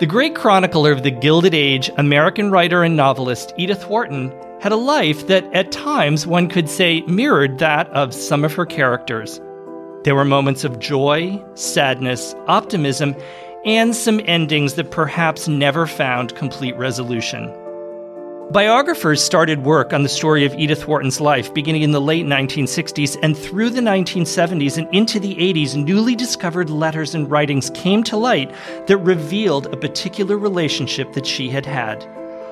The great chronicler of the Gilded Age, American writer and novelist Edith Wharton, had a life that, at times, one could say mirrored that of some of her characters. There were moments of joy, sadness, optimism, and some endings that perhaps never found complete resolution. Biographers started work on the story of Edith Wharton's life beginning in the late 1960s and through the 1970s and into the 80s. Newly discovered letters and writings came to light that revealed a particular relationship that she had had.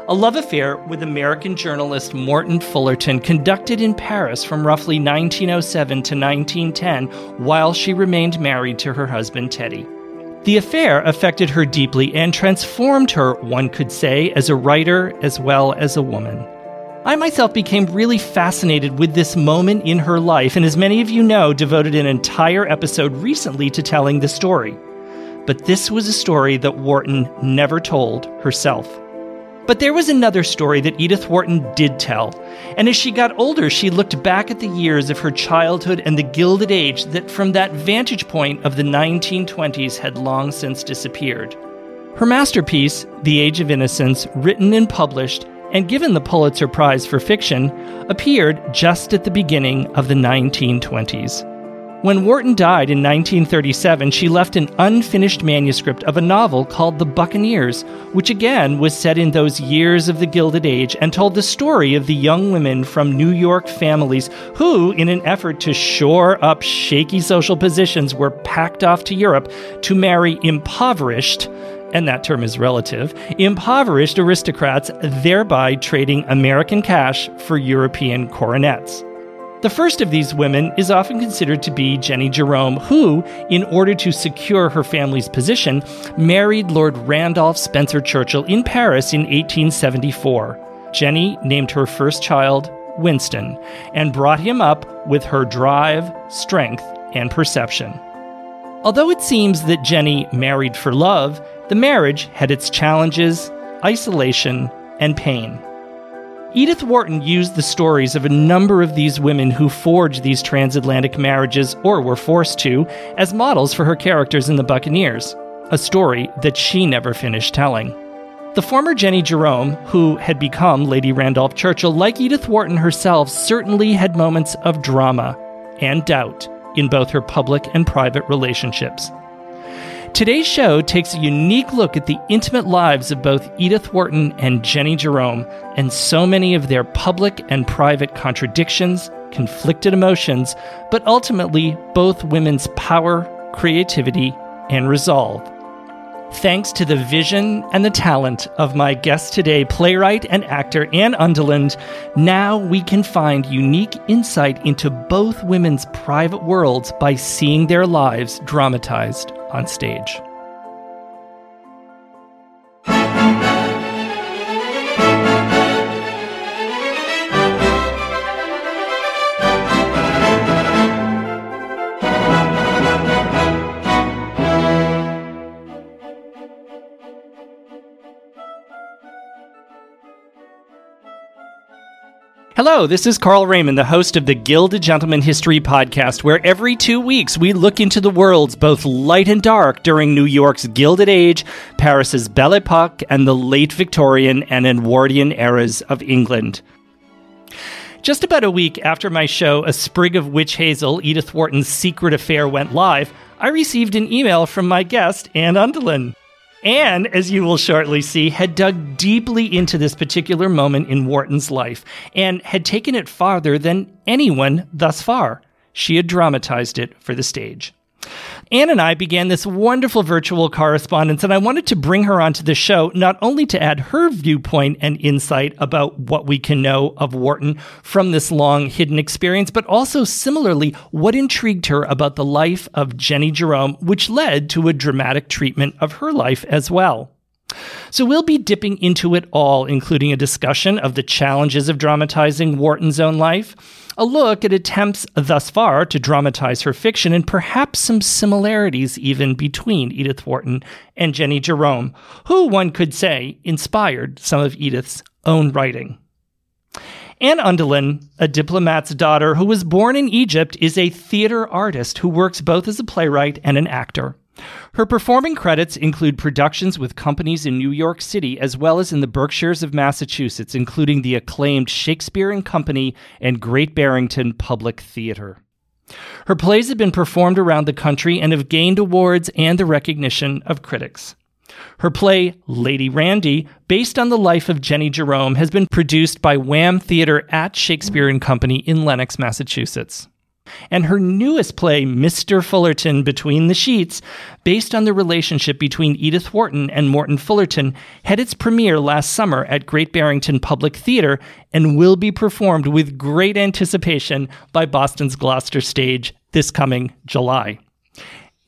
A love affair with American journalist Morton Fullerton, conducted in Paris from roughly 1907 to 1910 while she remained married to her husband Teddy. The affair affected her deeply and transformed her, one could say, as a writer as well as a woman. I myself became really fascinated with this moment in her life, and as many of you know, devoted an entire episode recently to telling the story. But this was a story that Wharton never told herself. But there was another story that Edith Wharton did tell. And as she got older, she looked back at the years of her childhood and the Gilded Age that, from that vantage point of the 1920s, had long since disappeared. Her masterpiece, The Age of Innocence, written and published, and given the Pulitzer Prize for Fiction, appeared just at the beginning of the 1920s. When Wharton died in 1937, she left an unfinished manuscript of a novel called The Buccaneers, which again was set in those years of the Gilded Age and told the story of the young women from New York families who, in an effort to shore up shaky social positions, were packed off to Europe to marry impoverished and that term is relative, impoverished aristocrats, thereby trading American cash for European coronets. The first of these women is often considered to be Jennie Jerome, who, in order to secure her family's position, married Lord Randolph Spencer Churchill in Paris in 1874. Jennie named her first child Winston and brought him up with her drive, strength, and perception. Although it seems that Jennie married for love, the marriage had its challenges, isolation, and pain. Edith Wharton used the stories of a number of these women who forged these transatlantic marriages or were forced to as models for her characters in The Buccaneers, a story that she never finished telling. The former Jennie Jerome, who had become Lady Randolph Churchill, like Edith Wharton herself, certainly had moments of drama and doubt in both her public and private relationships. Today's show takes a unique look at the intimate lives of both Edith Wharton and Jennie Jerome, and so many of their public and private contradictions, conflicted emotions, but ultimately both women's power, creativity, and resolve. Thanks to the vision and the talent of my guest today, playwright and actor Anne Undeland, now we can find unique insight into both women's private worlds by seeing their lives dramatized on stage. Hello, this is Carl Raymond, the host of the Gilded Gentleman History Podcast, where every two weeks we look into the worlds both light and dark during New York's Gilded Age, Paris's Belle Epoque, and the late Victorian and Edwardian eras of England. Just about a week after my show, A Sprig of Witch Hazel, Edith Wharton's Secret Affair, went live, I received an email from my guest, Anne Undeland. Anne, as you will shortly see, had dug deeply into this particular moment in Wharton's life and had taken it farther than anyone thus far. She had dramatized it for the stage. Anne and I began this wonderful virtual correspondence, and I wanted to bring her onto the show not only to add her viewpoint and insight about what we can know of Wharton from this long hidden experience, but also similarly what intrigued her about the life of Jennie Jerome, which led to a dramatic treatment of her life as well. So we'll be dipping into it all, including a discussion of the challenges of dramatizing Wharton's own life, a look at attempts thus far to dramatize her fiction, and perhaps some similarities even between Edith Wharton and Jennie Jerome, who one could say inspired some of Edith's own writing. Anne Undeland, a diplomat's daughter who was born in Egypt, is a theater artist who works both as a playwright and an actor. Her performing credits include productions with companies in New York City as well as in the Berkshires of Massachusetts, including the acclaimed Shakespeare and Company and Great Barrington Public Theater. Her plays have been performed around the country and have gained awards and the recognition of critics. Her play, Lady Randy, based on the life of Jennie Jerome, has been produced by WAM Theater at Shakespeare and Company in Lenox, Massachusetts and her newest play, Mr. Fullerton Between the Sheets, based on the relationship between Edith Wharton and Morton Fullerton, had its premiere last summer at Great Barrington Public Theater and will be performed with great anticipation by Boston's Gloucester Stage this coming July.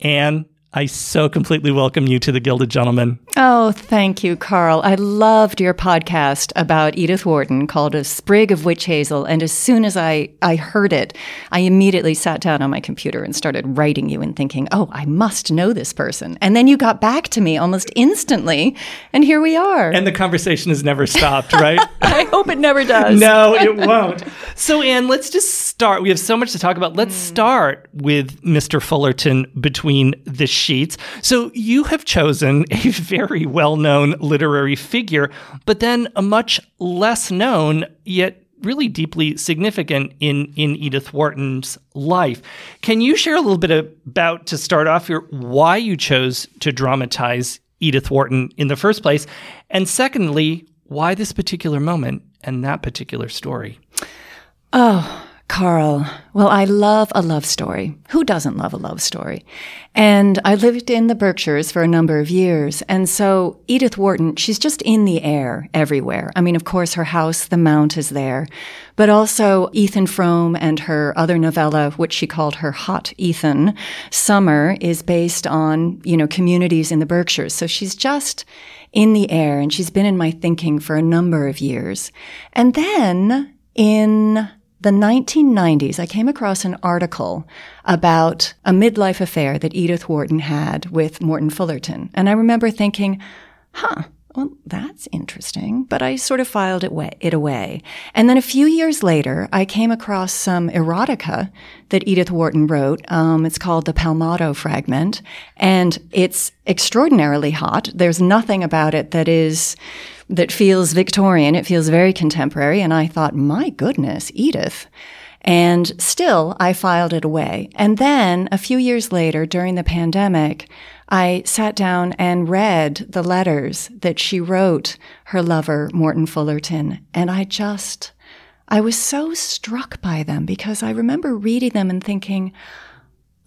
And I so completely welcome you to the Gilded Gentleman. Oh, thank you, Carl. I loved your podcast about Edith Wharton called A Sprig of Witch Hazel. And as soon as I, I heard it, I immediately sat down on my computer and started writing you and thinking, oh, I must know this person. And then you got back to me almost instantly. And here we are. And the conversation has never stopped, right? I hope it never does. no, it won't. So, Anne, let's just start. We have so much to talk about. Let's mm. start with Mr. Fullerton between the sheets. So you have chosen a very well known literary figure, but then a much less known, yet really deeply significant in, in Edith Wharton's life. Can you share a little bit about, to start off here, why you chose to dramatize Edith Wharton in the first place? And secondly, why this particular moment and that particular story? Oh, Carl, well, I love a love story. Who doesn't love a love story? And I lived in the Berkshires for a number of years. And so Edith Wharton, she's just in the air everywhere. I mean, of course, her house, The Mount, is there, but also Ethan Frome and her other novella, which she called her Hot Ethan, Summer, is based on, you know, communities in the Berkshires. So she's just in the air and she's been in my thinking for a number of years. And then in the 1990s, I came across an article about a midlife affair that Edith Wharton had with Morton Fullerton. And I remember thinking, huh, well, that's interesting. But I sort of filed it, it away. And then a few years later, I came across some erotica that Edith Wharton wrote. Um, it's called The Palmato Fragment. And it's extraordinarily hot. There's nothing about it that is that feels Victorian. It feels very contemporary. And I thought, my goodness, Edith. And still, I filed it away. And then a few years later, during the pandemic, I sat down and read the letters that she wrote her lover, Morton Fullerton. And I just, I was so struck by them because I remember reading them and thinking,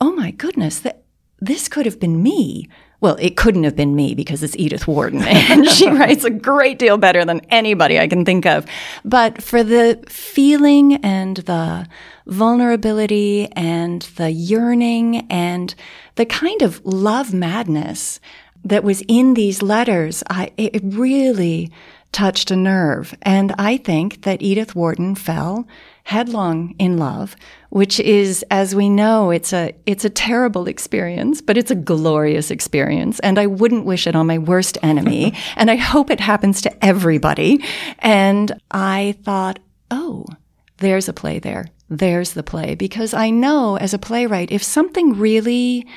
oh my goodness, that this could have been me well, it couldn't have been me because it's Edith Wharton and she writes a great deal better than anybody I can think of. But for the feeling and the vulnerability and the yearning and the kind of love madness that was in these letters, I, it really touched a nerve. And I think that Edith Wharton fell headlong in love, which is, as we know, it's a, it's a terrible experience, but it's a glorious experience. And I wouldn't wish it on my worst enemy. and I hope it happens to everybody. And I thought, oh, there's a play there. There's the play. Because I know as a playwright, if something really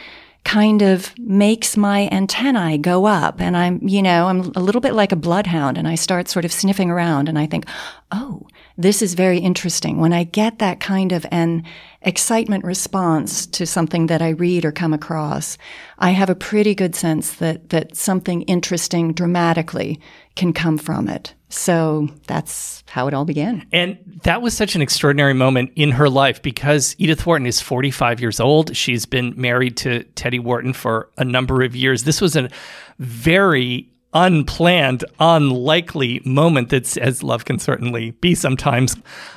kind of makes my antennae go up and I'm, you know, I'm a little bit like a bloodhound and I start sort of sniffing around and I think, oh, this is very interesting. When I get that kind of an excitement response to something that I read or come across, I have a pretty good sense that, that something interesting dramatically can come from it. So that's how it all began. And that was such an extraordinary moment in her life because Edith Wharton is 45 years old. She's been married to Teddy Wharton for a number of years. This was a very unplanned, unlikely moment that's as love can certainly be sometimes.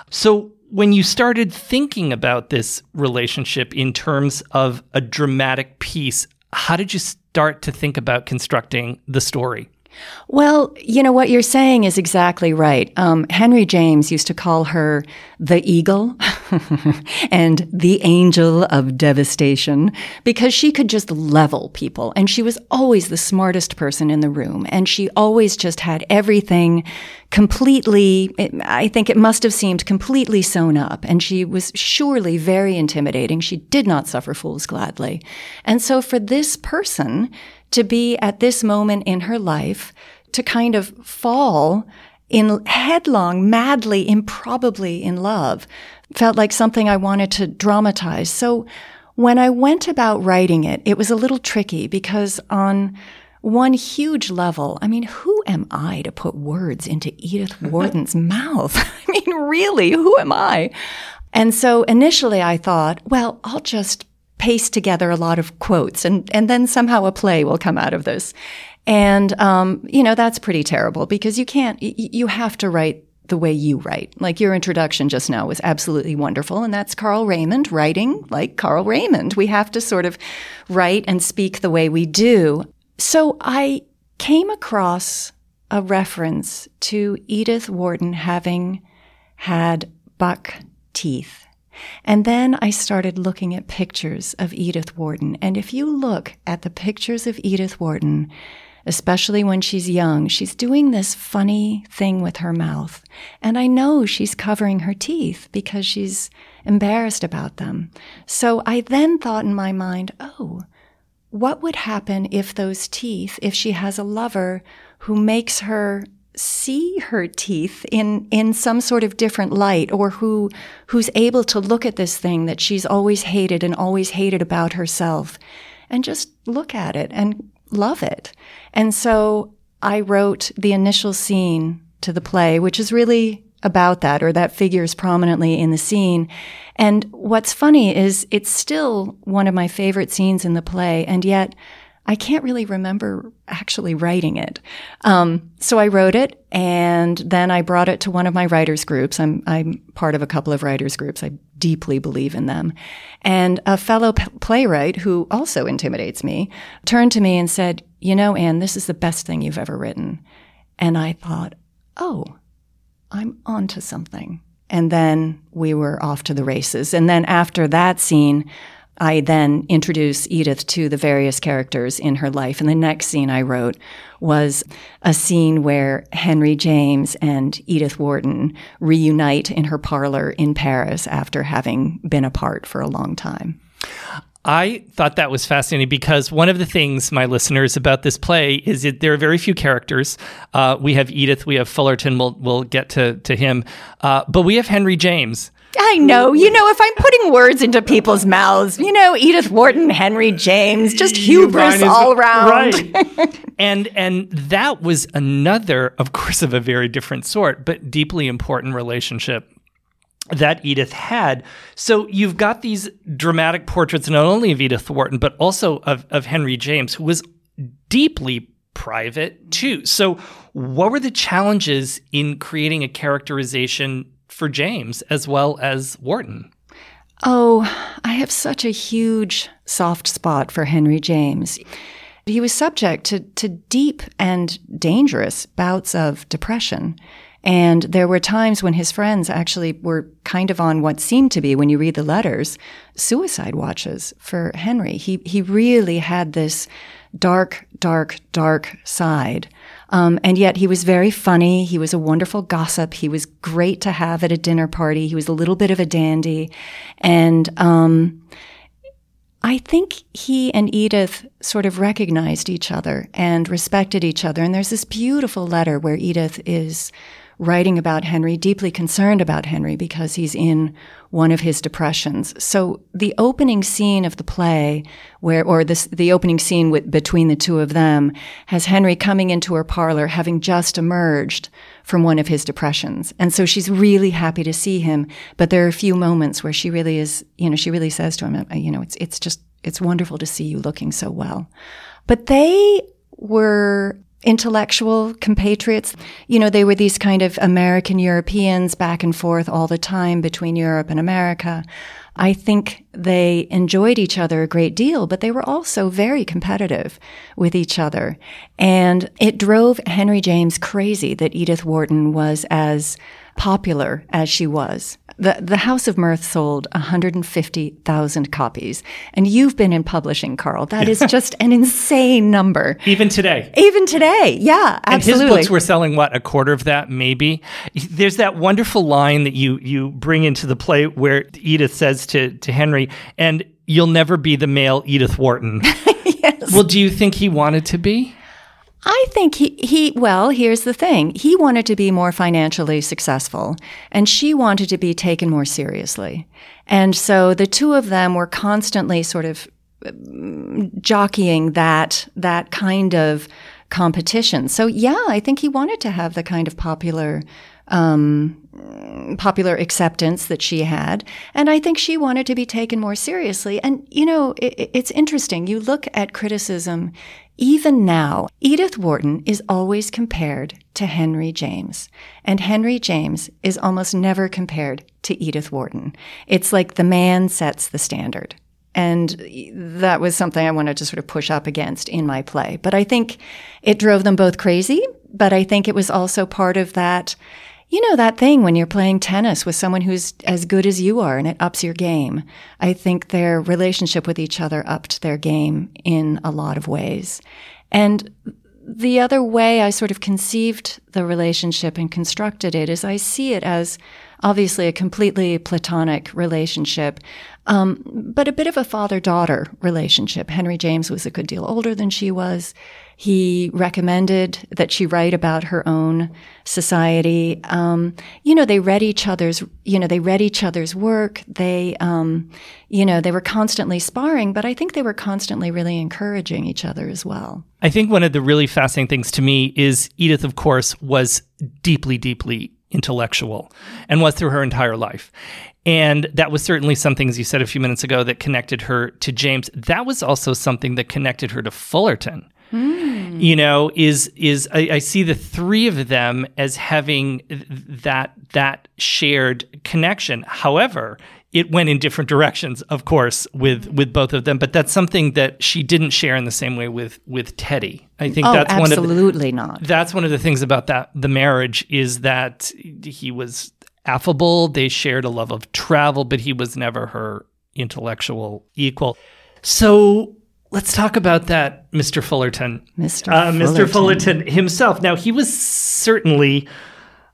So when you started thinking about this relationship in terms of a dramatic piece, how did you start to think about constructing the story? Well, you know, what you're saying is exactly right. Um, Henry James used to call her the eagle and the angel of devastation because she could just level people. And she was always the smartest person in the room. And she always just had everything completely, I think it must have seemed completely sewn up. And she was surely very intimidating. She did not suffer fools gladly. And so for this person, to be at this moment in her life to kind of fall in headlong, madly, improbably in love felt like something I wanted to dramatize. So when I went about writing it, it was a little tricky because on one huge level, I mean, who am I to put words into Edith Wharton's mouth? I mean, really, who am I? And so initially I thought, well, I'll just paste together a lot of quotes and, and then somehow a play will come out of this. And, um, you know, that's pretty terrible because you can't, you have to write the way you write. Like your introduction just now was absolutely wonderful. And that's Carl Raymond writing like Carl Raymond. We have to sort of write and speak the way we do. So I came across a reference to Edith Wharton having had buck teeth. And then I started looking at pictures of Edith Wharton. And if you look at the pictures of Edith Wharton, especially when she's young, she's doing this funny thing with her mouth. And I know she's covering her teeth because she's embarrassed about them. So I then thought in my mind, oh, what would happen if those teeth, if she has a lover who makes her see her teeth in in some sort of different light or who who's able to look at this thing that she's always hated and always hated about herself and just look at it and love it. And so I wrote the initial scene to the play which is really about that or that figures prominently in the scene. And what's funny is it's still one of my favorite scenes in the play and yet I can't really remember actually writing it. Um, so I wrote it and then I brought it to one of my writers groups. I'm, I'm part of a couple of writers groups. I deeply believe in them. And a fellow p- playwright who also intimidates me turned to me and said, you know, Anne, this is the best thing you've ever written. And I thought, oh, I'm onto something. And then we were off to the races. And then after that scene, I then introduce Edith to the various characters in her life. And the next scene I wrote was a scene where Henry James and Edith Wharton reunite in her parlor in Paris after having been apart for a long time. I thought that was fascinating because one of the things, my listeners, about this play is that there are very few characters. Uh, we have Edith, we have Fullerton, we'll, we'll get to, to him, uh, but we have Henry James. I know. You know, if I'm putting words into people's mouths, you know, Edith Wharton, Henry James, just hubris all around. Right. and and that was another, of course, of a very different sort, but deeply important relationship that Edith had. So you've got these dramatic portraits not only of Edith Wharton, but also of, of Henry James, who was deeply private too. So what were the challenges in creating a characterization for James as well as Wharton. Oh, I have such a huge soft spot for Henry James. He was subject to, to deep and dangerous bouts of depression. And there were times when his friends actually were kind of on what seemed to be, when you read the letters, suicide watches for Henry. He, he really had this dark, dark, dark side. Um, and yet he was very funny. He was a wonderful gossip. He was great to have at a dinner party. He was a little bit of a dandy. And, um, I think he and Edith sort of recognized each other and respected each other. And there's this beautiful letter where Edith is writing about Henry, deeply concerned about Henry because he's in one of his depressions. So the opening scene of the play, where or this the opening scene with, between the two of them, has Henry coming into her parlor, having just emerged from one of his depressions, and so she's really happy to see him. But there are a few moments where she really is, you know, she really says to him, you know, it's it's just it's wonderful to see you looking so well. But they were intellectual compatriots. You know, they were these kind of American Europeans back and forth all the time between Europe and America. I think they enjoyed each other a great deal, but they were also very competitive with each other. And it drove Henry James crazy that Edith Wharton was as popular as she was. The, the House of Mirth sold 150,000 copies. And you've been in publishing, Carl. That is just an insane number. Even today. Even today. Yeah, absolutely. And his books were selling, what, a quarter of that, maybe? There's that wonderful line that you, you bring into the play where Edith says to, to Henry, and you'll never be the male Edith Wharton. yes. Well, do you think he wanted to be? I think he, he, well, here's the thing. He wanted to be more financially successful, and she wanted to be taken more seriously. And so the two of them were constantly sort of mm, jockeying that, that kind of competition. So yeah, I think he wanted to have the kind of popular, um, popular acceptance that she had. And I think she wanted to be taken more seriously. And, you know, it, it's interesting. You look at criticism even now, Edith Wharton is always compared to Henry James, and Henry James is almost never compared to Edith Wharton. It's like the man sets the standard. And that was something I wanted to sort of push up against in my play. But I think it drove them both crazy, but I think it was also part of that you know that thing when you're playing tennis with someone who's as good as you are and it ups your game. I think their relationship with each other upped their game in a lot of ways. And the other way I sort of conceived the relationship and constructed it is I see it as obviously a completely platonic relationship, um, but a bit of a father daughter relationship. Henry James was a good deal older than she was. He recommended that she write about her own society. Um, you know, they read each other's, you know, they read each other's work. They, um, you know, they were constantly sparring, but I think they were constantly really encouraging each other as well. I think one of the really fascinating things to me is Edith, of course, was deeply, deeply intellectual and was through her entire life. And that was certainly something, as you said a few minutes ago, that connected her to James. That was also something that connected her to Fullerton. Mm. You know, is is I, I, see the three of them as having that that shared connection. However, it went in different directions, of course, with with both of them. But that's something that she didn't share in the same way with with Teddy. I think oh, that's one of absolutely not. That's one of the things about that the marriage is that he was affable. They shared a love of travel, but he was never her intellectual equal. So let's talk about that, Mr. Fullerton. Mr. Uh, Fullerton. Mr. Fullerton himself. Now, he was certainly,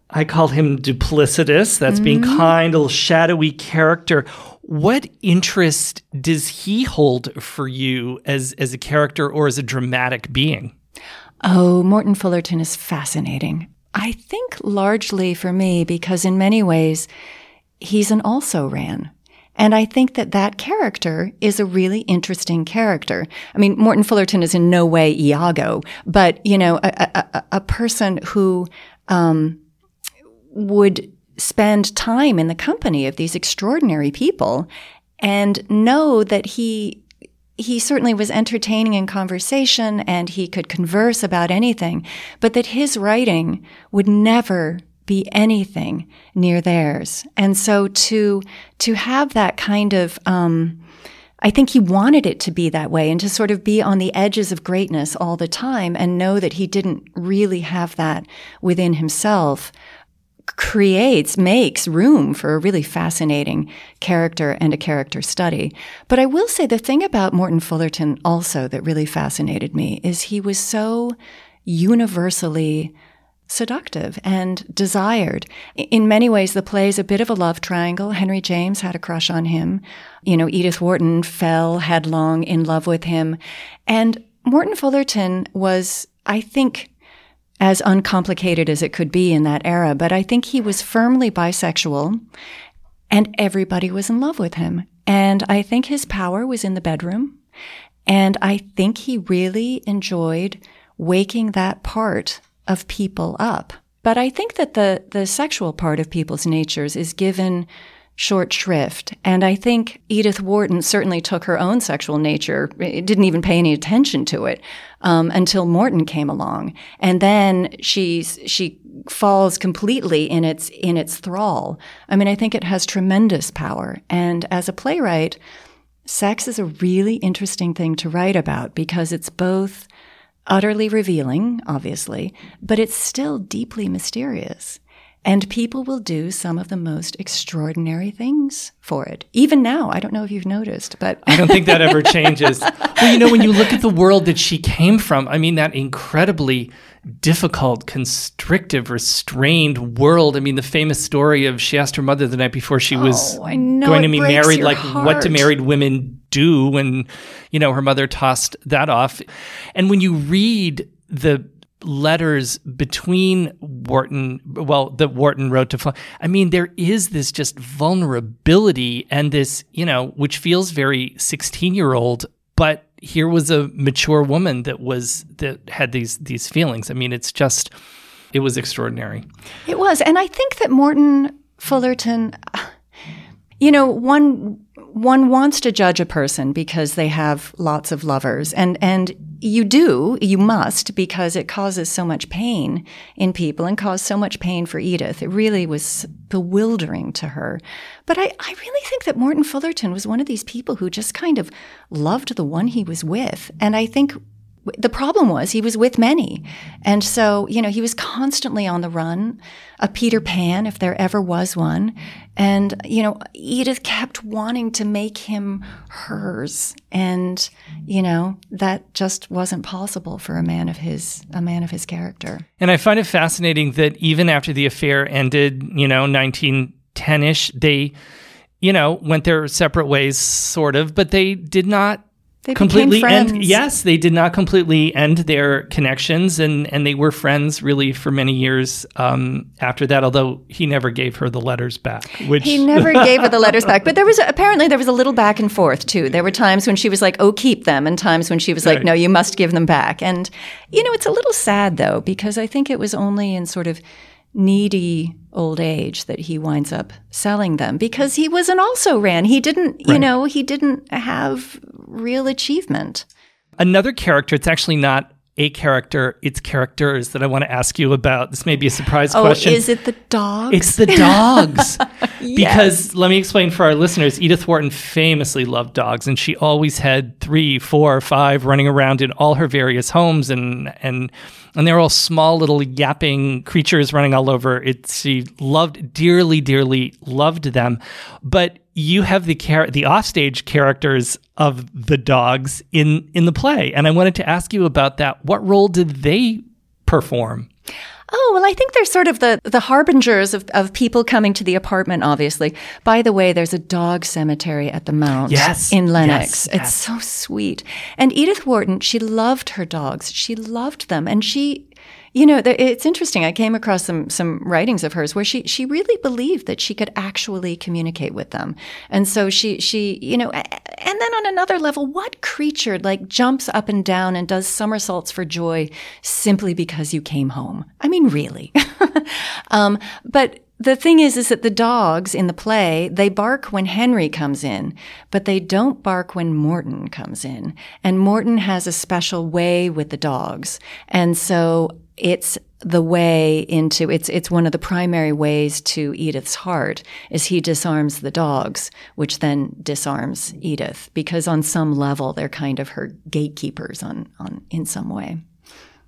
I call him duplicitous. That's mm-hmm. being kind, a little shadowy character. What interest does he hold for you as, as a character or as a dramatic being? Oh, Morton Fullerton is fascinating. I think largely for me because in many ways he's an also ran. And I think that that character is a really interesting character. I mean, Morton Fullerton is in no way Iago, but you know, a, a, a person who um, would spend time in the company of these extraordinary people and know that he he certainly was entertaining in conversation and he could converse about anything, but that his writing would never be anything near theirs. And so to, to have that kind of, um, I think he wanted it to be that way and to sort of be on the edges of greatness all the time and know that he didn't really have that within himself creates, makes room for a really fascinating character and a character study. But I will say the thing about Morton Fullerton also that really fascinated me is he was so universally seductive and desired. In many ways, the play is a bit of a love triangle. Henry James had a crush on him. You know, Edith Wharton fell headlong in love with him. And Morton Fullerton was, I think, as uncomplicated as it could be in that era, but I think he was firmly bisexual and everybody was in love with him. And I think his power was in the bedroom. And I think he really enjoyed waking that part of people up. But I think that the, the sexual part of people's natures is given short shrift. And I think Edith Wharton certainly took her own sexual nature, didn't even pay any attention to it um, until Morton came along. And then she's, she falls completely in its, in its thrall. I mean, I think it has tremendous power. And as a playwright, sex is a really interesting thing to write about because it's both utterly revealing, obviously, but it's still deeply mysterious. And people will do some of the most extraordinary things for it. Even now, I don't know if you've noticed, but I don't think that ever changes. well, you know, when you look at the world that she came from, I mean, that incredibly difficult, constrictive, restrained world. I mean, the famous story of she asked her mother the night before she was oh, going to be married, like heart. what do married women do when, you know, her mother tossed that off. And when you read the letters between Wharton, well, that Wharton wrote to, I mean, there is this just vulnerability and this, you know, which feels very 16 year old, but here was a mature woman that was, that had these, these feelings. I mean, it's just, it was extraordinary. It was. And I think that Morton Fullerton, you know, one one wants to judge a person because they have lots of lovers and and you do you must because it causes so much pain in people and caused so much pain for Edith. It really was bewildering to her. But I, I really think that Morton Fullerton was one of these people who just kind of loved the one he was with. And I think the problem was he was with many. And so, you know, he was constantly on the run, a Peter Pan, if there ever was one. And, you know, Edith kept wanting to make him hers. And, you know, that just wasn't possible for a man of his, a man of his character. And I find it fascinating that even after the affair ended, you know, 1910 ish, they, you know, went their separate ways, sort of, but they did not they completely end yes they did not completely end their connections and and they were friends really for many years um, after that although he never gave her the letters back which he never gave her the letters back. But there was apparently there was a little back and forth too. There were times when she was like oh keep them and times when she was like Right. no you must give them back. And you know it's a little sad though because i think it was only in sort of needy old age that he winds up selling them because he was an also ran. He didn't you know he didn't have real achievement. Another character it's actually not a character it's characters that i want to ask you about. This may be a surprise oh question. is it the dogs? It's the dogs. Because let me explain for our listeners Edith Wharton famously loved dogs and she always had three, four, five running around in all her various homes and and and they're all small little yapping creatures running all over. It she loved dearly, dearly loved them. But you have the char- the offstage characters of the dogs in in the play. And I wanted to ask you about that. What role did they perform? Oh, well, I think they're sort of the, the harbingers of, of people coming to the apartment, obviously. By the way, there's a dog cemetery at the Mount Yes, in Lenox. yes, it's yes. so sweet. And Edith Wharton, she loved her dogs. She loved them. And she, you know, it's interesting. I came across some, some writings of hers where she, she really believed that she could actually communicate with them. And so she, she, you know, and then on another level, what creature like jumps up and down and does somersaults for joy simply because you came home? I mean, really. um, but the thing is, is that the dogs in the play, they bark when Henry comes in, but they don't bark when Morton comes in. And Morton has a special way with the dogs. And so it's the way into, it's, it's one of the primary ways to Edith's heart is he disarms the dogs, which then disarms Edith because on some level they're kind of her gatekeepers on, on, in some way.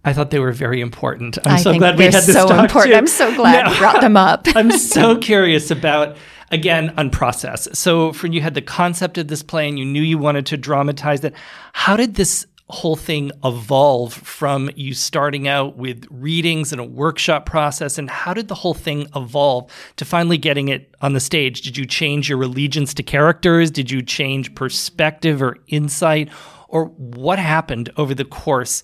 I thought they were very important. I'm I so glad we had this so talk important. too. I'm so glad you brought them up. I'm so curious about again on process. So, for you had the concept of this play and you knew you wanted to dramatize it. How did this whole thing evolve from you starting out with readings and a workshop process? And how did the whole thing evolve to finally getting it on the stage? Did you change your allegiance to characters? Did you change perspective or insight? Or what happened over the course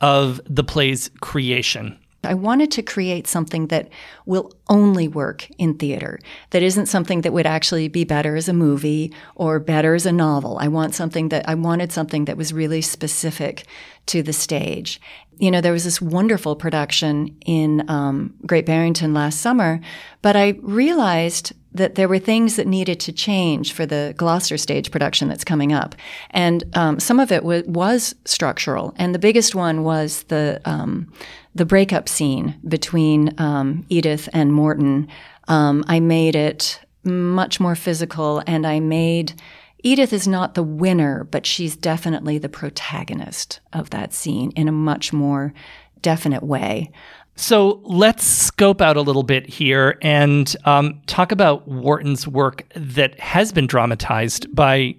of the play's creation I wanted to create something that will only work in theater, that isn't something that would actually be better as a movie or better as a novel. I want something that I wanted something that was really specific to the stage. You know, there was this wonderful production in um, Great Barrington last summer, but I realized that there were things that needed to change for the Gloucester stage production that's coming up. And um, some of it w- was structural. And the biggest one was the, um, the breakup scene between um, Edith and Morton. Um, I made it much more physical and I made Edith is not the winner, but she's definitely the protagonist of that scene in a much more definite way. So let's scope out a little bit here and um, talk about Wharton's work that has been dramatized by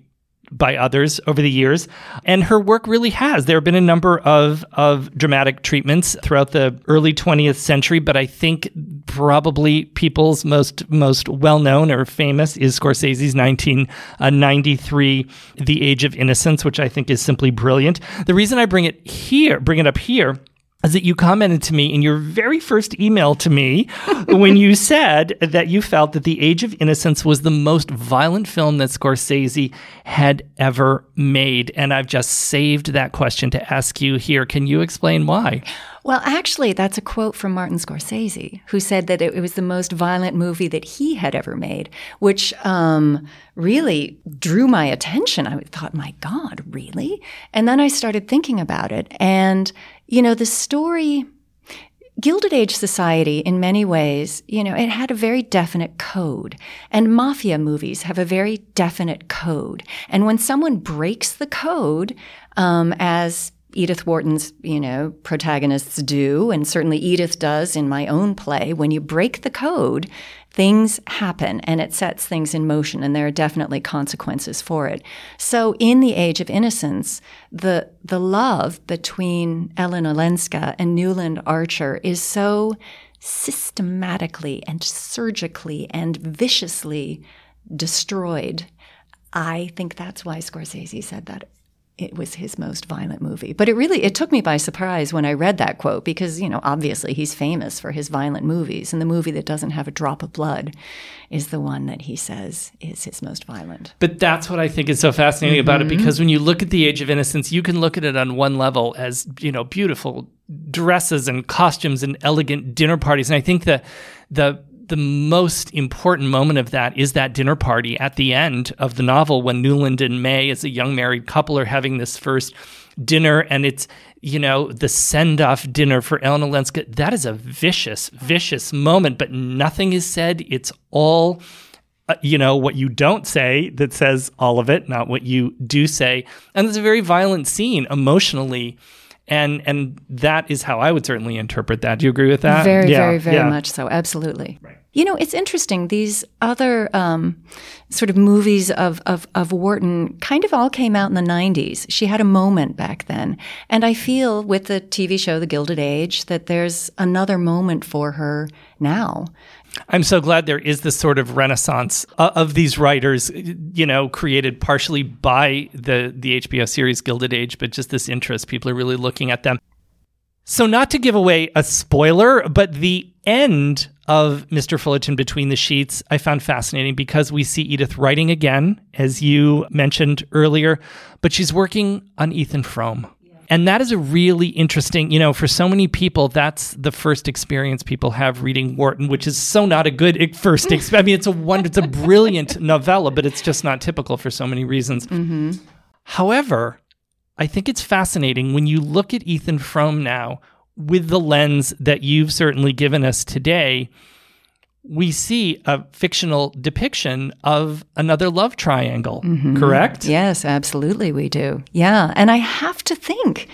by others over the years. And her work really has. There have been a number of, of dramatic treatments throughout the early 20th century, but I think probably people's most most well known or famous is Scorsese's 1993 uh, The Age of Innocence, which I think is simply brilliant. The reason I bring it here, bring it up here is that you commented to me in your very first email to me when you said that you felt that The Age of Innocence was the most violent film that Scorsese had ever made. And I've just saved that question to ask you here. Can you explain why? Well, actually, that's a quote from Martin Scorsese, who said that it was the most violent movie that he had ever made, which um, really drew my attention. I thought, my God, really? And then I started thinking about it. And you know, the story, Gilded Age society, in many ways, you know, it had a very definite code. And mafia movies have a very definite code. And when someone breaks the code, um, as Edith Wharton's, you know, protagonists do, and certainly Edith does in my own play, when you break the code, things happen and it sets things in motion and there are definitely consequences for it. So in the age of innocence, the the love between Ellen Olenska and Newland Archer is so systematically and surgically and viciously destroyed. I think that's why Scorsese said that it was his most violent movie. But it really it took me by surprise when I read that quote because, you know, obviously he's famous for his violent movies and the movie that doesn't have a drop of blood is the one that he says is his most violent. But that's what I think is so fascinating mm-hmm. about it mm-hmm. because when you look at The Age of Innocence, you can look at it on one level as, you know, beautiful dresses and costumes and elegant dinner parties and I think that the the most important moment of that is that dinner party at the end of the novel when Newland and May, as a young married couple, are having this first dinner, and it's you know the send off dinner for Ellen Olenska. That is a vicious, vicious moment, but nothing is said. It's all. Uh, you know what you don't say that says all of it, not what you do say, and it's a very violent scene emotionally and and that is how I would certainly interpret that. Do you agree with that? Very, yeah, very, very yeah. much so. Absolutely. Right. You know, it's interesting. These other um, sort of movies of, of, of Wharton kind of all came out in the 90s. She had a moment back then. And I feel with the TV show, The Gilded Age, that there's another moment for her now. I'm so glad there is this sort of renaissance uh, of these writers, you know, created partially by the the HBO series Gilded Age, but just this interest. People are really looking at them. So, not to give away a spoiler, but the end of Mr. Fullerton Between the Sheets I found fascinating because we see Edith writing again, as you mentioned earlier, but she's working on Ethan Frome. And that is a really interesting, you know, for so many people, that's the first experience people have reading Wharton, which is so not a good first experience. I mean, it's a wonder, it's a brilliant novella, but it's just not typical for so many reasons. Mm-hmm. However, I think it's fascinating when you look at Ethan Frome now with the lens that you've certainly given us today. We see a fictional depiction of another love triangle, mm-hmm. correct? Yes, absolutely, we do. Yeah. And I have to think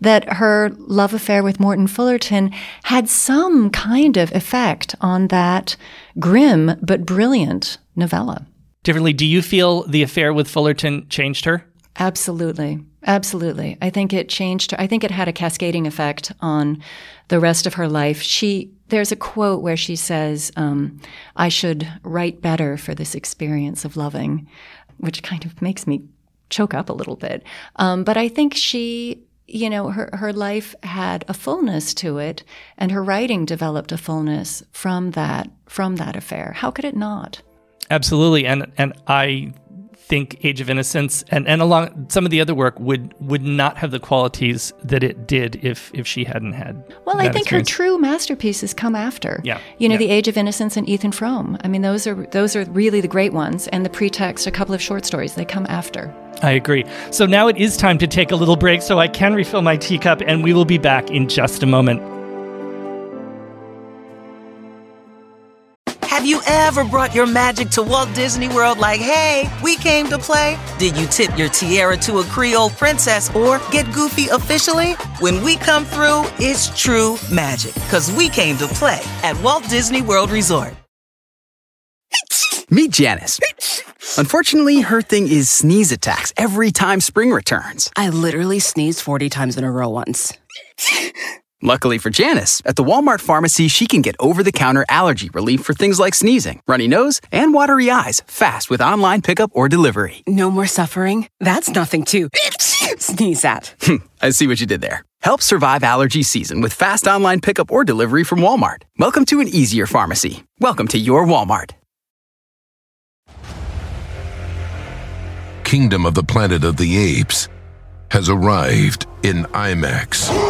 that her love affair with Morton Fullerton had some kind of effect on that grim but brilliant novella. Differently, do you feel the affair with Fullerton changed her? Absolutely. Absolutely. I think it changed her. I think it had a cascading effect on the rest of her life. She, there's a quote where she says, um, I should write better for this experience of loving, which kind of makes me choke up a little bit. Um, but I think she, you know, her, her life had a fullness to it and her writing developed a fullness from that, from that affair. How could it not? Absolutely. And, and I think Age of Innocence and, and along some of the other work would would not have the qualities that it did if if she hadn't had. Well, I think experience. her true masterpieces come after. Yeah, you know, yeah. The Age of Innocence and Ethan Frome. I mean, those are those are really the great ones, and the pretext, a couple of short stories, they come after. I agree. So now it is time to take a little break so I can refill my teacup, and we will be back in just a moment. You ever brought your magic to Walt Disney World like, hey, we came to play? Did you tip your tiara to a Creole princess or get goofy officially? When we come through, it's true magic, because we came to play at Walt Disney World Resort. Meet Janice. Unfortunately, her thing is sneeze attacks every time spring returns. I literally sneezed 40 times in a row once. Luckily for Janice, at the Walmart pharmacy, she can get over the counter allergy relief for things like sneezing, runny nose, and watery eyes fast with online pickup or delivery. No more suffering? That's nothing to sneeze at. I see what you did there. Help survive allergy season with fast online pickup or delivery from Walmart. Welcome to an easier pharmacy. Welcome to your Walmart. Kingdom of the Planet of the Apes has arrived in IMAX.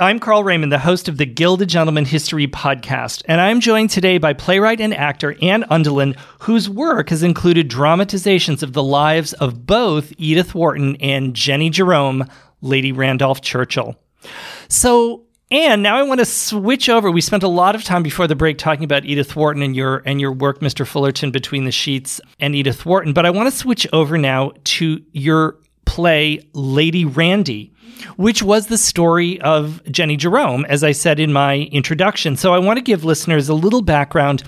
I'm Carl Raymond, the host of the Gilded Gentleman History podcast, and I'm joined today by playwright and actor Anne Undeland, whose work has included dramatizations of the lives of both Edith Wharton and Jennie Jerome, Lady Randolph Churchill. So, Anne, now I want to switch over. We spent a lot of time before the break talking about Edith Wharton and your and your work, Mr. Fullerton, Between the Sheets and Edith Wharton, but I want to switch over now to your play Lady Randy which was the story of Jennie Jerome, as I said in my introduction. So I want to give listeners a little background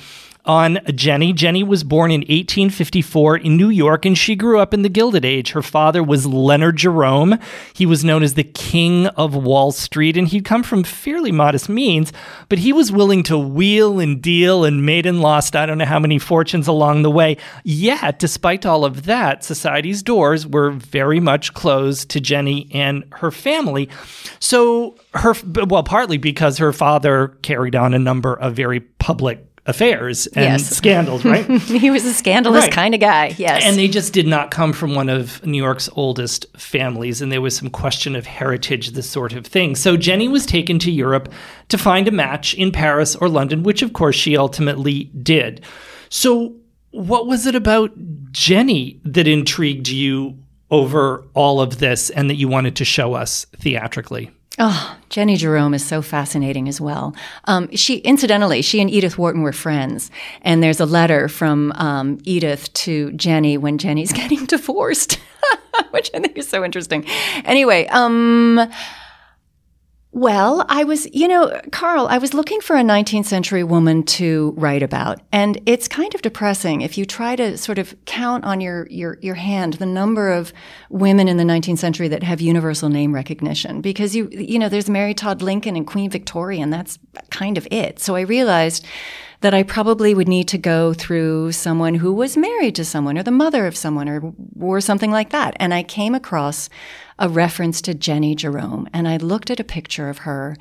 on Jennie. Jennie was born in 1854 in New York and she grew up in the Gilded Age. Her father was Leonard Jerome. He was known as the King of Wall Street and he'd come from fairly modest means, but he was willing to wheel and deal and made and lost I don't know how many fortunes along the way. Yet, despite all of that, society's doors were very much closed to Jennie and her family. So, her, well, partly because her father carried on a number of very public affairs and yes. scandals, right? he was a scandalous right. kind of guy, yes. And they just did not come from one of New York's oldest families, and there was some question of heritage, this sort of thing. So Jennie was taken to Europe to find a match in Paris or London, which of course she ultimately did. So, what was it about Jennie that intrigued you over all of this and that you wanted to show us theatrically? Oh, Jennie Jerome is so fascinating as well. Um, she, incidentally, she and Edith Wharton were friends, and there's a letter from um, Edith to Jennie when Jennie's getting divorced, which I think is so interesting. Anyway, um, well, I was, you know, Carl, I was looking for a 19th century woman to write about. And it's kind of depressing if you try to sort of count on your, your, your hand the number of women in the 19th century that have universal name recognition. Because you, you know, there's Mary Todd Lincoln and Queen Victoria, and that's kind of it. So I realized that I probably would need to go through someone who was married to someone or the mother of someone or, or something like that. And I came across a reference to Jennie Jerome and I looked at a picture of her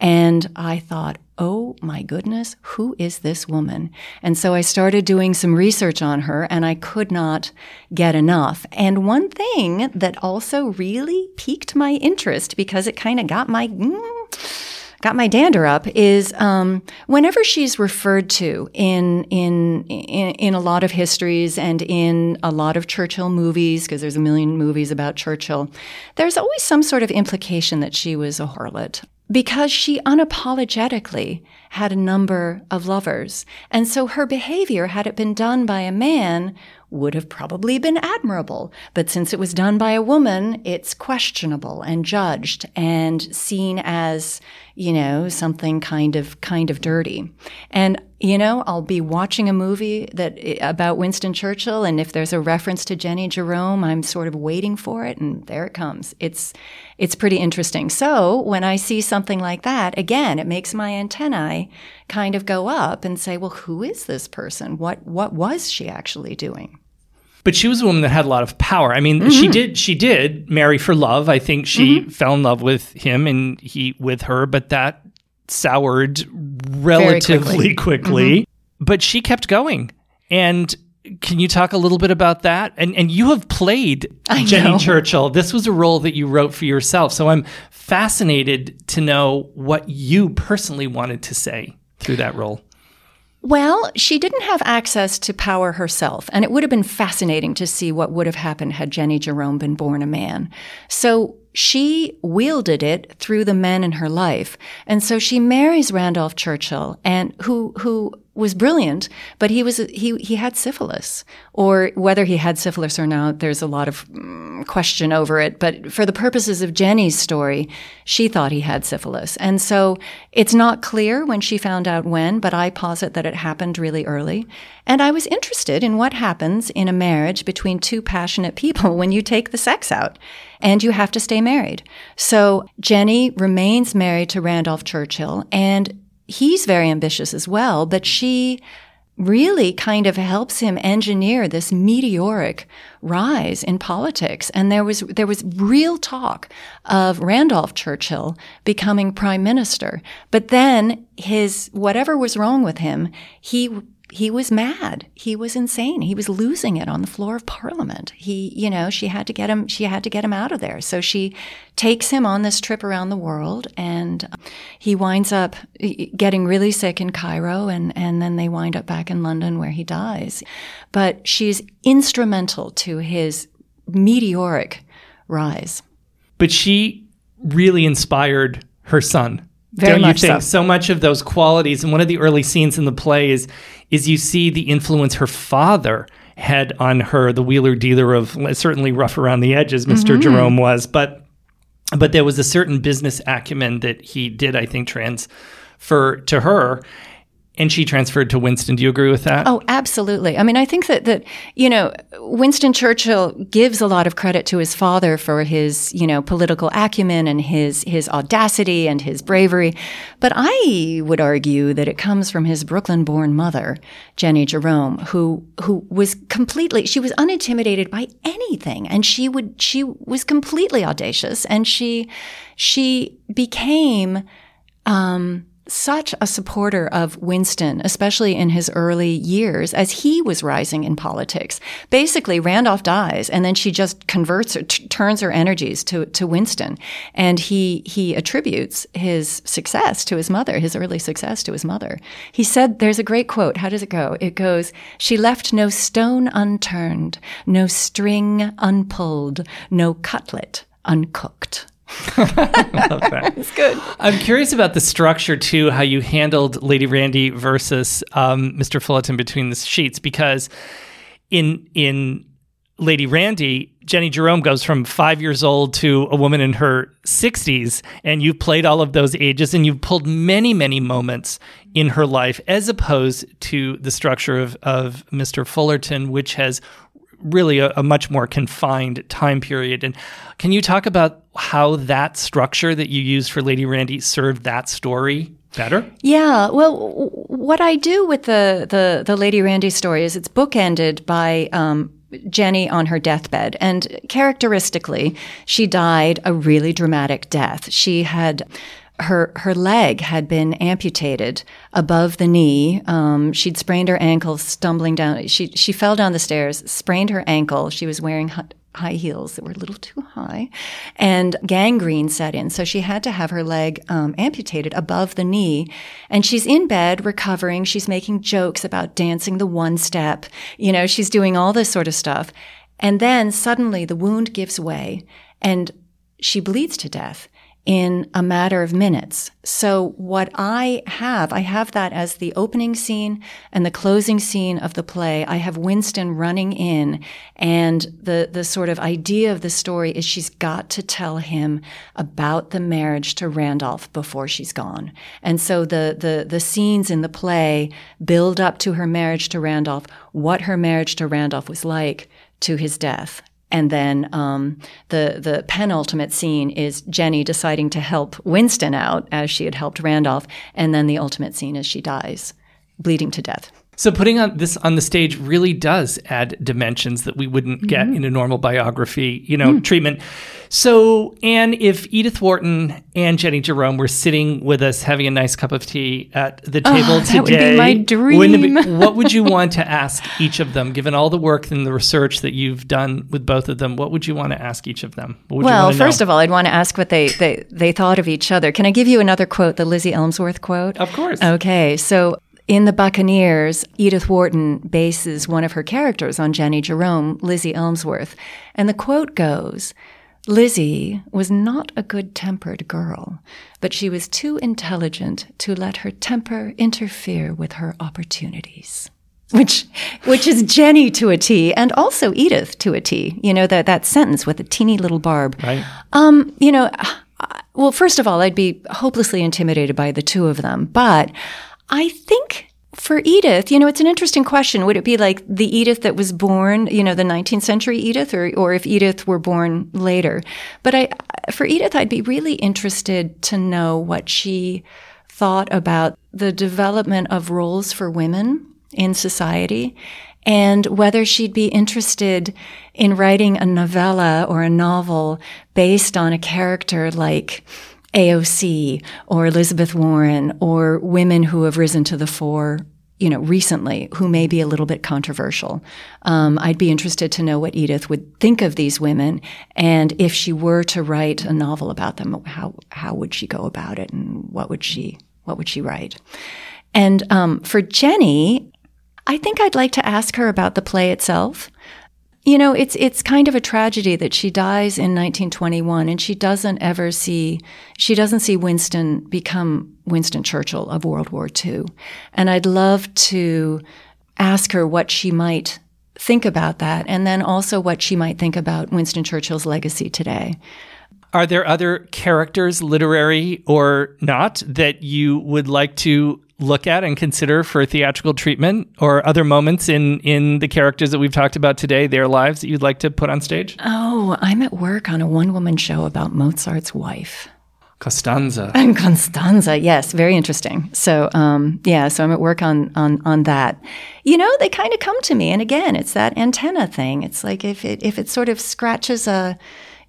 and I thought, oh my goodness, who is this woman? And so I started doing some research on her and I could not get enough. And one thing that also really piqued my interest because it kind of got my, mm, got my dander up is um, whenever she's referred to in, in in in a lot of histories and in a lot of Churchill movies because there's a million movies about Churchill, there's always some sort of implication that she was a harlot because she unapologetically had a number of lovers. And so her behavior, had it been done by a man, would have probably been admirable. But since it was done by a woman, it's questionable and judged and seen as, you know, something kind of, kind of dirty. And, you know, I'll be watching a movie that about Winston Churchill. And if there's a reference to Jennie Jerome, I'm sort of waiting for it. And there it comes. It's, it's pretty interesting. So when I see something like that, again, it makes my antennae kind of go up and say, well, who is this person? What, what was she actually doing? But she was a woman that had a lot of power. I mean, mm-hmm. she did she did marry for love. I think she mm-hmm. fell in love with him and he with her, but that soured relatively quickly. quickly. Mm-hmm. But she kept going. And can you talk a little bit about that? And and you have played Jennie Churchill. This was a role that you wrote for yourself. So I'm fascinated to know what you personally wanted to say through that role. Well, she didn't have access to power herself, and it would have been fascinating to see what would have happened had Jennie Jerome been born a man. So she wielded it through the men in her life. And so she marries Randolph Churchill and who, who was brilliant, but he was he he had syphilis, or whether he had syphilis or not. There's a lot of mm, question over it. But for the purposes of Jennie's story, she thought he had syphilis, and so it's not clear when she found out when. But I posit that it happened really early, and I was interested in what happens in a marriage between two passionate people when you take the sex out, and you have to stay married. So Jennie remains married to Randolph Churchill, and he's very ambitious as well, but she really kind of helps him engineer this meteoric rise in politics. And there was there was real talk of Randolph Churchill becoming prime minister. But then his whatever was wrong with him he he was mad. He was insane. He was losing it on the floor of parliament. He, you know, she had to get him, she had to get him out of there. So she takes him on this trip around the world and uh, he winds up getting really sick in Cairo and, and then they wind up back in London where he dies. But she's instrumental to his meteoric rise. But she really inspired her son very Don't you think so. so much of those qualities? And one of the early scenes in the play is is you see the influence her father had on her, the wheeler dealer of certainly rough around the edges, mister mm-hmm. Jerome was, but but there was a certain business acumen that he did, I think, transfer to her and she transferred to Winston. Do you agree with that? Oh, absolutely. I mean, I think that that you know, Winston Churchill gives a lot of credit to his father for his you know political acumen and his his audacity and his bravery, but I would argue that it comes from his Brooklyn-born mother, Jennie Jerome, who who was completely she was unintimidated by anything, and she would she was completely audacious, and she she became. Um, such a supporter of Winston, especially in his early years as he was rising in politics. Basically, Randolph dies and then she just converts or t- turns her energies to, to Winston. And he, he attributes his success to his mother, his early success to his mother. He said, there's a great quote. How does it go? It goes, she left no stone unturned, no string unpulled, no cutlet uncooked. it's good. I'm curious about the structure too, how you handled Lady Randy versus um, Mr. Fullerton between the sheets, because in in Lady Randy, Jennie Jerome goes from five years old to a woman in her 60s, and you've played all of those ages, and you've pulled many, many moments in her life, as opposed to the structure of, of Mr. Fullerton, which has really a, a, much more confined time period. And can you talk about how that structure that you used for Lady Randy served that story better? Yeah. Well, what I do with the the, the Lady Randy story is it's bookended by. Um, Jennie on her deathbed. And characteristically, she died a really dramatic death. She had her her leg had been amputated above the knee. Um, she'd sprained her ankle stumbling down. She she fell down the stairs, sprained her ankle. She was wearing high heels that were a little too high, and gangrene set in. So she had to have her leg um, amputated above the knee. And she's in bed recovering. She's making jokes about dancing the one step. You know, she's doing all this sort of stuff. And then suddenly the wound gives way and she bleeds to death. In a matter of minutes. So what I have, I have that as the opening scene and the closing scene of the play. I have Winston running in and the, the sort of idea of the story is she's got to tell him about the marriage to Randolph before she's gone. And so the, the, the scenes in the play build up to her marriage to Randolph, what her marriage to Randolph was like to his death and then um, the the penultimate scene is Jennie deciding to help Winston out as she had helped Randolph, and then the ultimate scene is she dies, bleeding to death. So putting on this on the stage really does add dimensions that we wouldn't get mm-hmm. in a normal biography, you know, mm. treatment. So, Anne, if Edith Wharton and Jennie Jerome were sitting with us having a nice cup of tea at the table oh, today, that would be my dream. Be, what would you want to ask each of them, given all the work and the research that you've done with both of them? What would you want to ask each of them? well, first of all, I'd want to ask what they, they they thought of each other. Can I give you another quote, the Lizzie Elmsworth quote? Of course. Okay, so in The Buccaneers, Edith Wharton bases one of her characters on Jennie Jerome, Lizzie Elmsworth. And the quote goes, Lizzie was not a good tempered girl, but she was too intelligent to let her temper interfere with her opportunities. Which, which is Jennie to a T, and also Edith to a T. You know that that sentence with a teeny little barb. Right. Um, you know, well, first of all, I'd be hopelessly intimidated by the two of them, but I think for Edith, you know, it's an interesting question. Would it be like the Edith that was born, you know, the 19th century Edith, or, or if Edith were born later? But I, for Edith, I'd be really interested to know what she thought about the development of roles for women in society and whether she'd be interested in writing a novella or a novel based on a character like AOC or Elizabeth Warren or women who have risen to the fore you know, recently who may be a little bit controversial. Um, I'd be interested to know what Edith would think of these women, and if she were to write a novel about them, how how would she go about it, and what would she what would she write? And um, for Jennie, I think I'd like to ask her about the play itself. You know, it's it's kind of a tragedy that she dies in 1921 and she doesn't ever see she doesn't see Winston become Winston Churchill of World War II. And I'd love to ask her what she might think about that and then also what she might think about Winston Churchill's legacy today. Are there other characters, literary or not, that you would like to look at and consider for theatrical treatment or other moments in in the characters that we've talked about today their lives that you'd like to put on stage? Oh i'm at work on a one-woman show about mozart's wife. Costanza. And constanza yes very interesting. So um, yeah so i'm at work on on on that. You know they kind of come to me and again it's that antenna thing. It's like if it if it sort of scratches a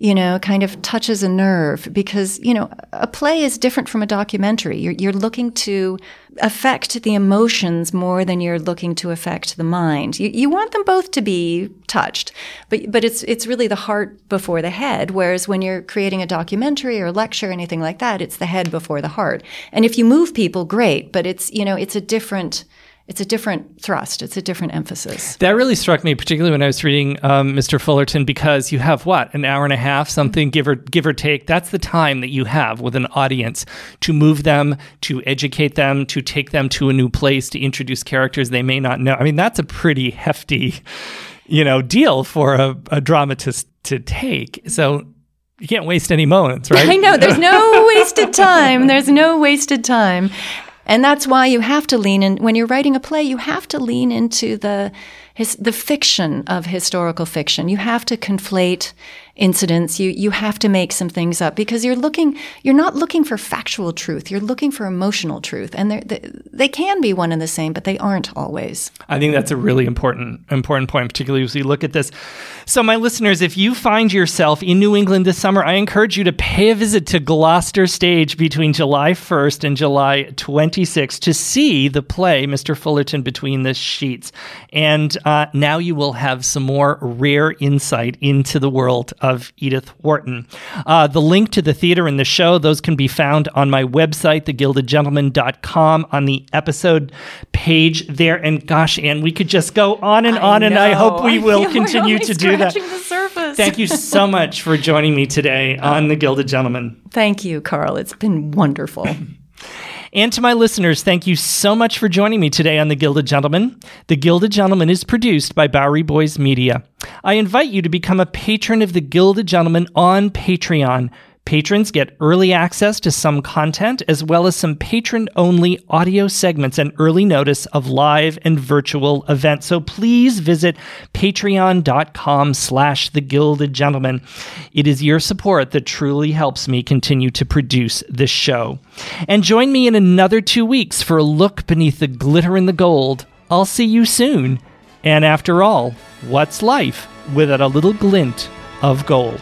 you know, kind of touches a nerve because, you know, a play is different from a documentary. You're, you're looking to affect the emotions more than you're looking to affect the mind. You, you want them both to be touched, but, but it's, it's really the heart before the head. Whereas when you're creating a documentary or a lecture, or anything like that, it's the head before the heart. And if you move people, great, but it's, you know, it's a different, it's a different thrust. It's a different emphasis. That really struck me, particularly when I was reading um, Mr. Fullerton, because you have what an hour and a half, something give or give or take. That's the time that you have with an audience to move them, to educate them, to take them to a new place, to introduce characters they may not know. I mean, that's a pretty hefty, you know, deal for a, a dramatist to take. So you can't waste any moments, right? I know. There's no wasted time. There's no wasted time. And that's why you have to lean in when you're writing a play, you have to lean into the his, the fiction of historical fiction. You have to conflate incidents. You you have to make some things up because you're looking you're not looking for factual truth. You're looking for emotional truth, and they they can be one and the same, but they aren't always. I think that's a really important important point, particularly as we look at this. So, my listeners, if you find yourself in New England this summer, I encourage you to pay a visit to Gloucester Stage between July 1st and July 26th to see the play Mr. Fullerton Between the Sheets. And uh, now you will have some more rare insight into the world of Edith Wharton. Uh, the link to the theater and the show, those can be found on my website, thegildedgentleman.com, on the episode page there. And gosh, Anne, we could just go on and on, and I hope we will continue to do that. Thank you so much for joining me today on The Gilded Gentleman. Thank you, Carl. It's been wonderful. And to my listeners, thank you so much for joining me today on The Gilded Gentleman. The Gilded Gentleman is produced by Bowery Boys Media. I invite you to become a patron of The Gilded Gentleman on Patreon. Patrons get early access to some content as well as some patron only audio segments and early notice of live and virtual events. So please visit patreon.com slash the gilded gentleman. It is your support that truly helps me continue to produce this show. And join me in another two weeks for a look beneath the glitter and the gold. I'll see you soon. And after all, what's life without a little glint of gold?